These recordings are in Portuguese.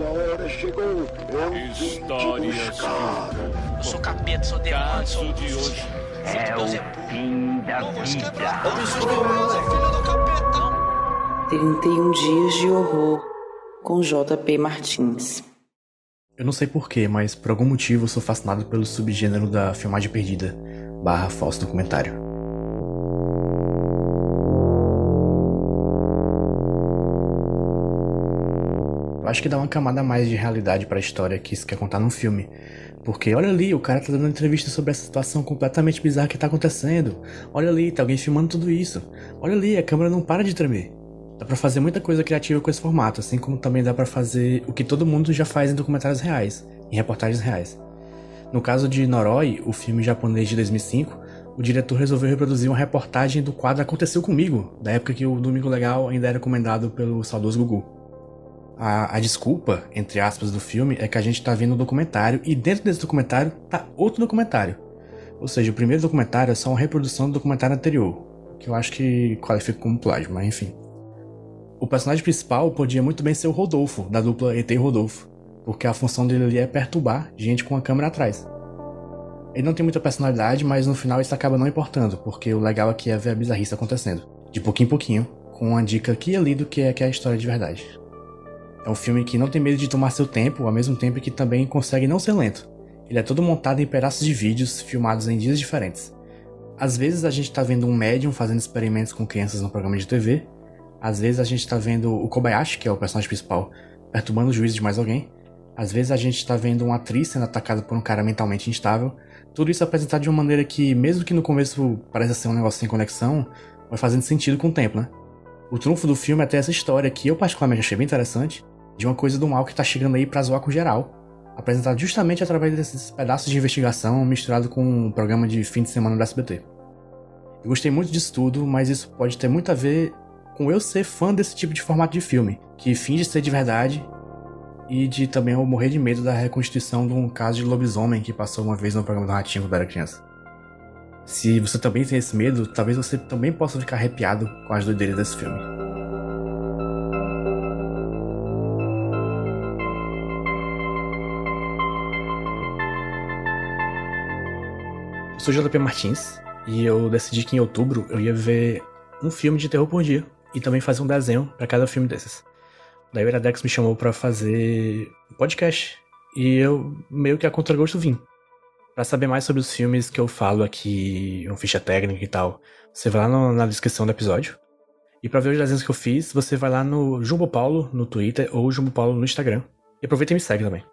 Sua hora chegou. Eu buscar. Eu sou capeta, sou demônio, sou de hoje. É o fim da vida. 31 dias de horror com JP Martins. Eu não sei porquê, mas por algum motivo eu sou fascinado pelo subgênero da filmagem perdida, barra falso documentário. Acho que dá uma camada a mais de realidade pra história que isso quer contar num filme. Porque olha ali, o cara tá dando entrevista sobre essa situação completamente bizarra que tá acontecendo. Olha ali, tá alguém filmando tudo isso. Olha ali, a câmera não para de tremer. Dá pra fazer muita coisa criativa com esse formato, assim como também dá pra fazer o que todo mundo já faz em documentários reais, em reportagens reais. No caso de Noroi, o filme japonês de 2005, o diretor resolveu reproduzir uma reportagem do quadro Aconteceu Comigo, da época que o Domingo Legal ainda era comandado pelo saudoso Gugu. A, a, desculpa, entre aspas, do filme é que a gente tá vendo um documentário e dentro desse documentário tá outro documentário. Ou seja, o primeiro documentário é só uma reprodução do documentário anterior, que eu acho que qualifica como plágio, mas enfim. O personagem principal podia muito bem ser o Rodolfo, da dupla ET e Rodolfo, porque a função dele ali é perturbar gente com a câmera atrás. Ele não tem muita personalidade, mas no final isso acaba não importando, porque o legal aqui é ver a bizarrice acontecendo, de pouquinho em pouquinho, com uma dica aqui e ali do que é, que é a história de verdade. É um filme que não tem medo de tomar seu tempo, ao mesmo tempo que também consegue não ser lento. Ele é todo montado em pedaços de vídeos filmados em dias diferentes. Às vezes a gente tá vendo um médium fazendo experimentos com crianças no programa de TV, às vezes a gente tá vendo o Kobayashi, que é o personagem principal, perturbando o juízo de mais alguém, às vezes a gente tá vendo uma atriz sendo atacada por um cara mentalmente instável, tudo isso apresentado de uma maneira que, mesmo que no começo pareça ser um negócio sem conexão, vai fazendo sentido com o tempo, né? O trunfo do filme é ter essa história que eu particularmente achei bem interessante, de uma coisa do mal que tá chegando aí pra zoar com geral. Apresentado justamente através desses pedaços de investigação misturado com um programa de fim de semana do SBT. Eu gostei muito disso tudo, mas isso pode ter muito a ver com eu ser fã desse tipo de formato de filme, que finge ser de verdade e de também eu morrer de medo da reconstituição de um caso de lobisomem que passou uma vez no programa do Ratinho quando era criança. Se você também tem esse medo, talvez você também possa ficar arrepiado com as doideiras desse filme. Sou JP Martins e eu decidi que em outubro eu ia ver um filme de terror por dia e também fazer um desenho para cada filme desses. Daí o Iradex me chamou para fazer um podcast e eu meio que a contragosto vim. Para saber mais sobre os filmes que eu falo aqui, uma ficha técnica e tal, você vai lá no, na descrição do episódio. E para ver os desenhos que eu fiz, você vai lá no Jumbo Paulo no Twitter ou Jumbo Paulo no Instagram. E aproveita e me segue também.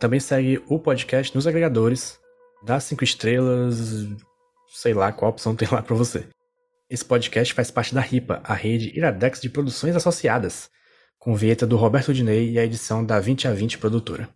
Também segue o podcast nos agregadores, dá cinco estrelas, sei lá qual opção tem lá para você. Esse podcast faz parte da RIPA, a rede Iradex de produções associadas, com vinheta do Roberto Dinei e a edição da 20 a 20 produtora.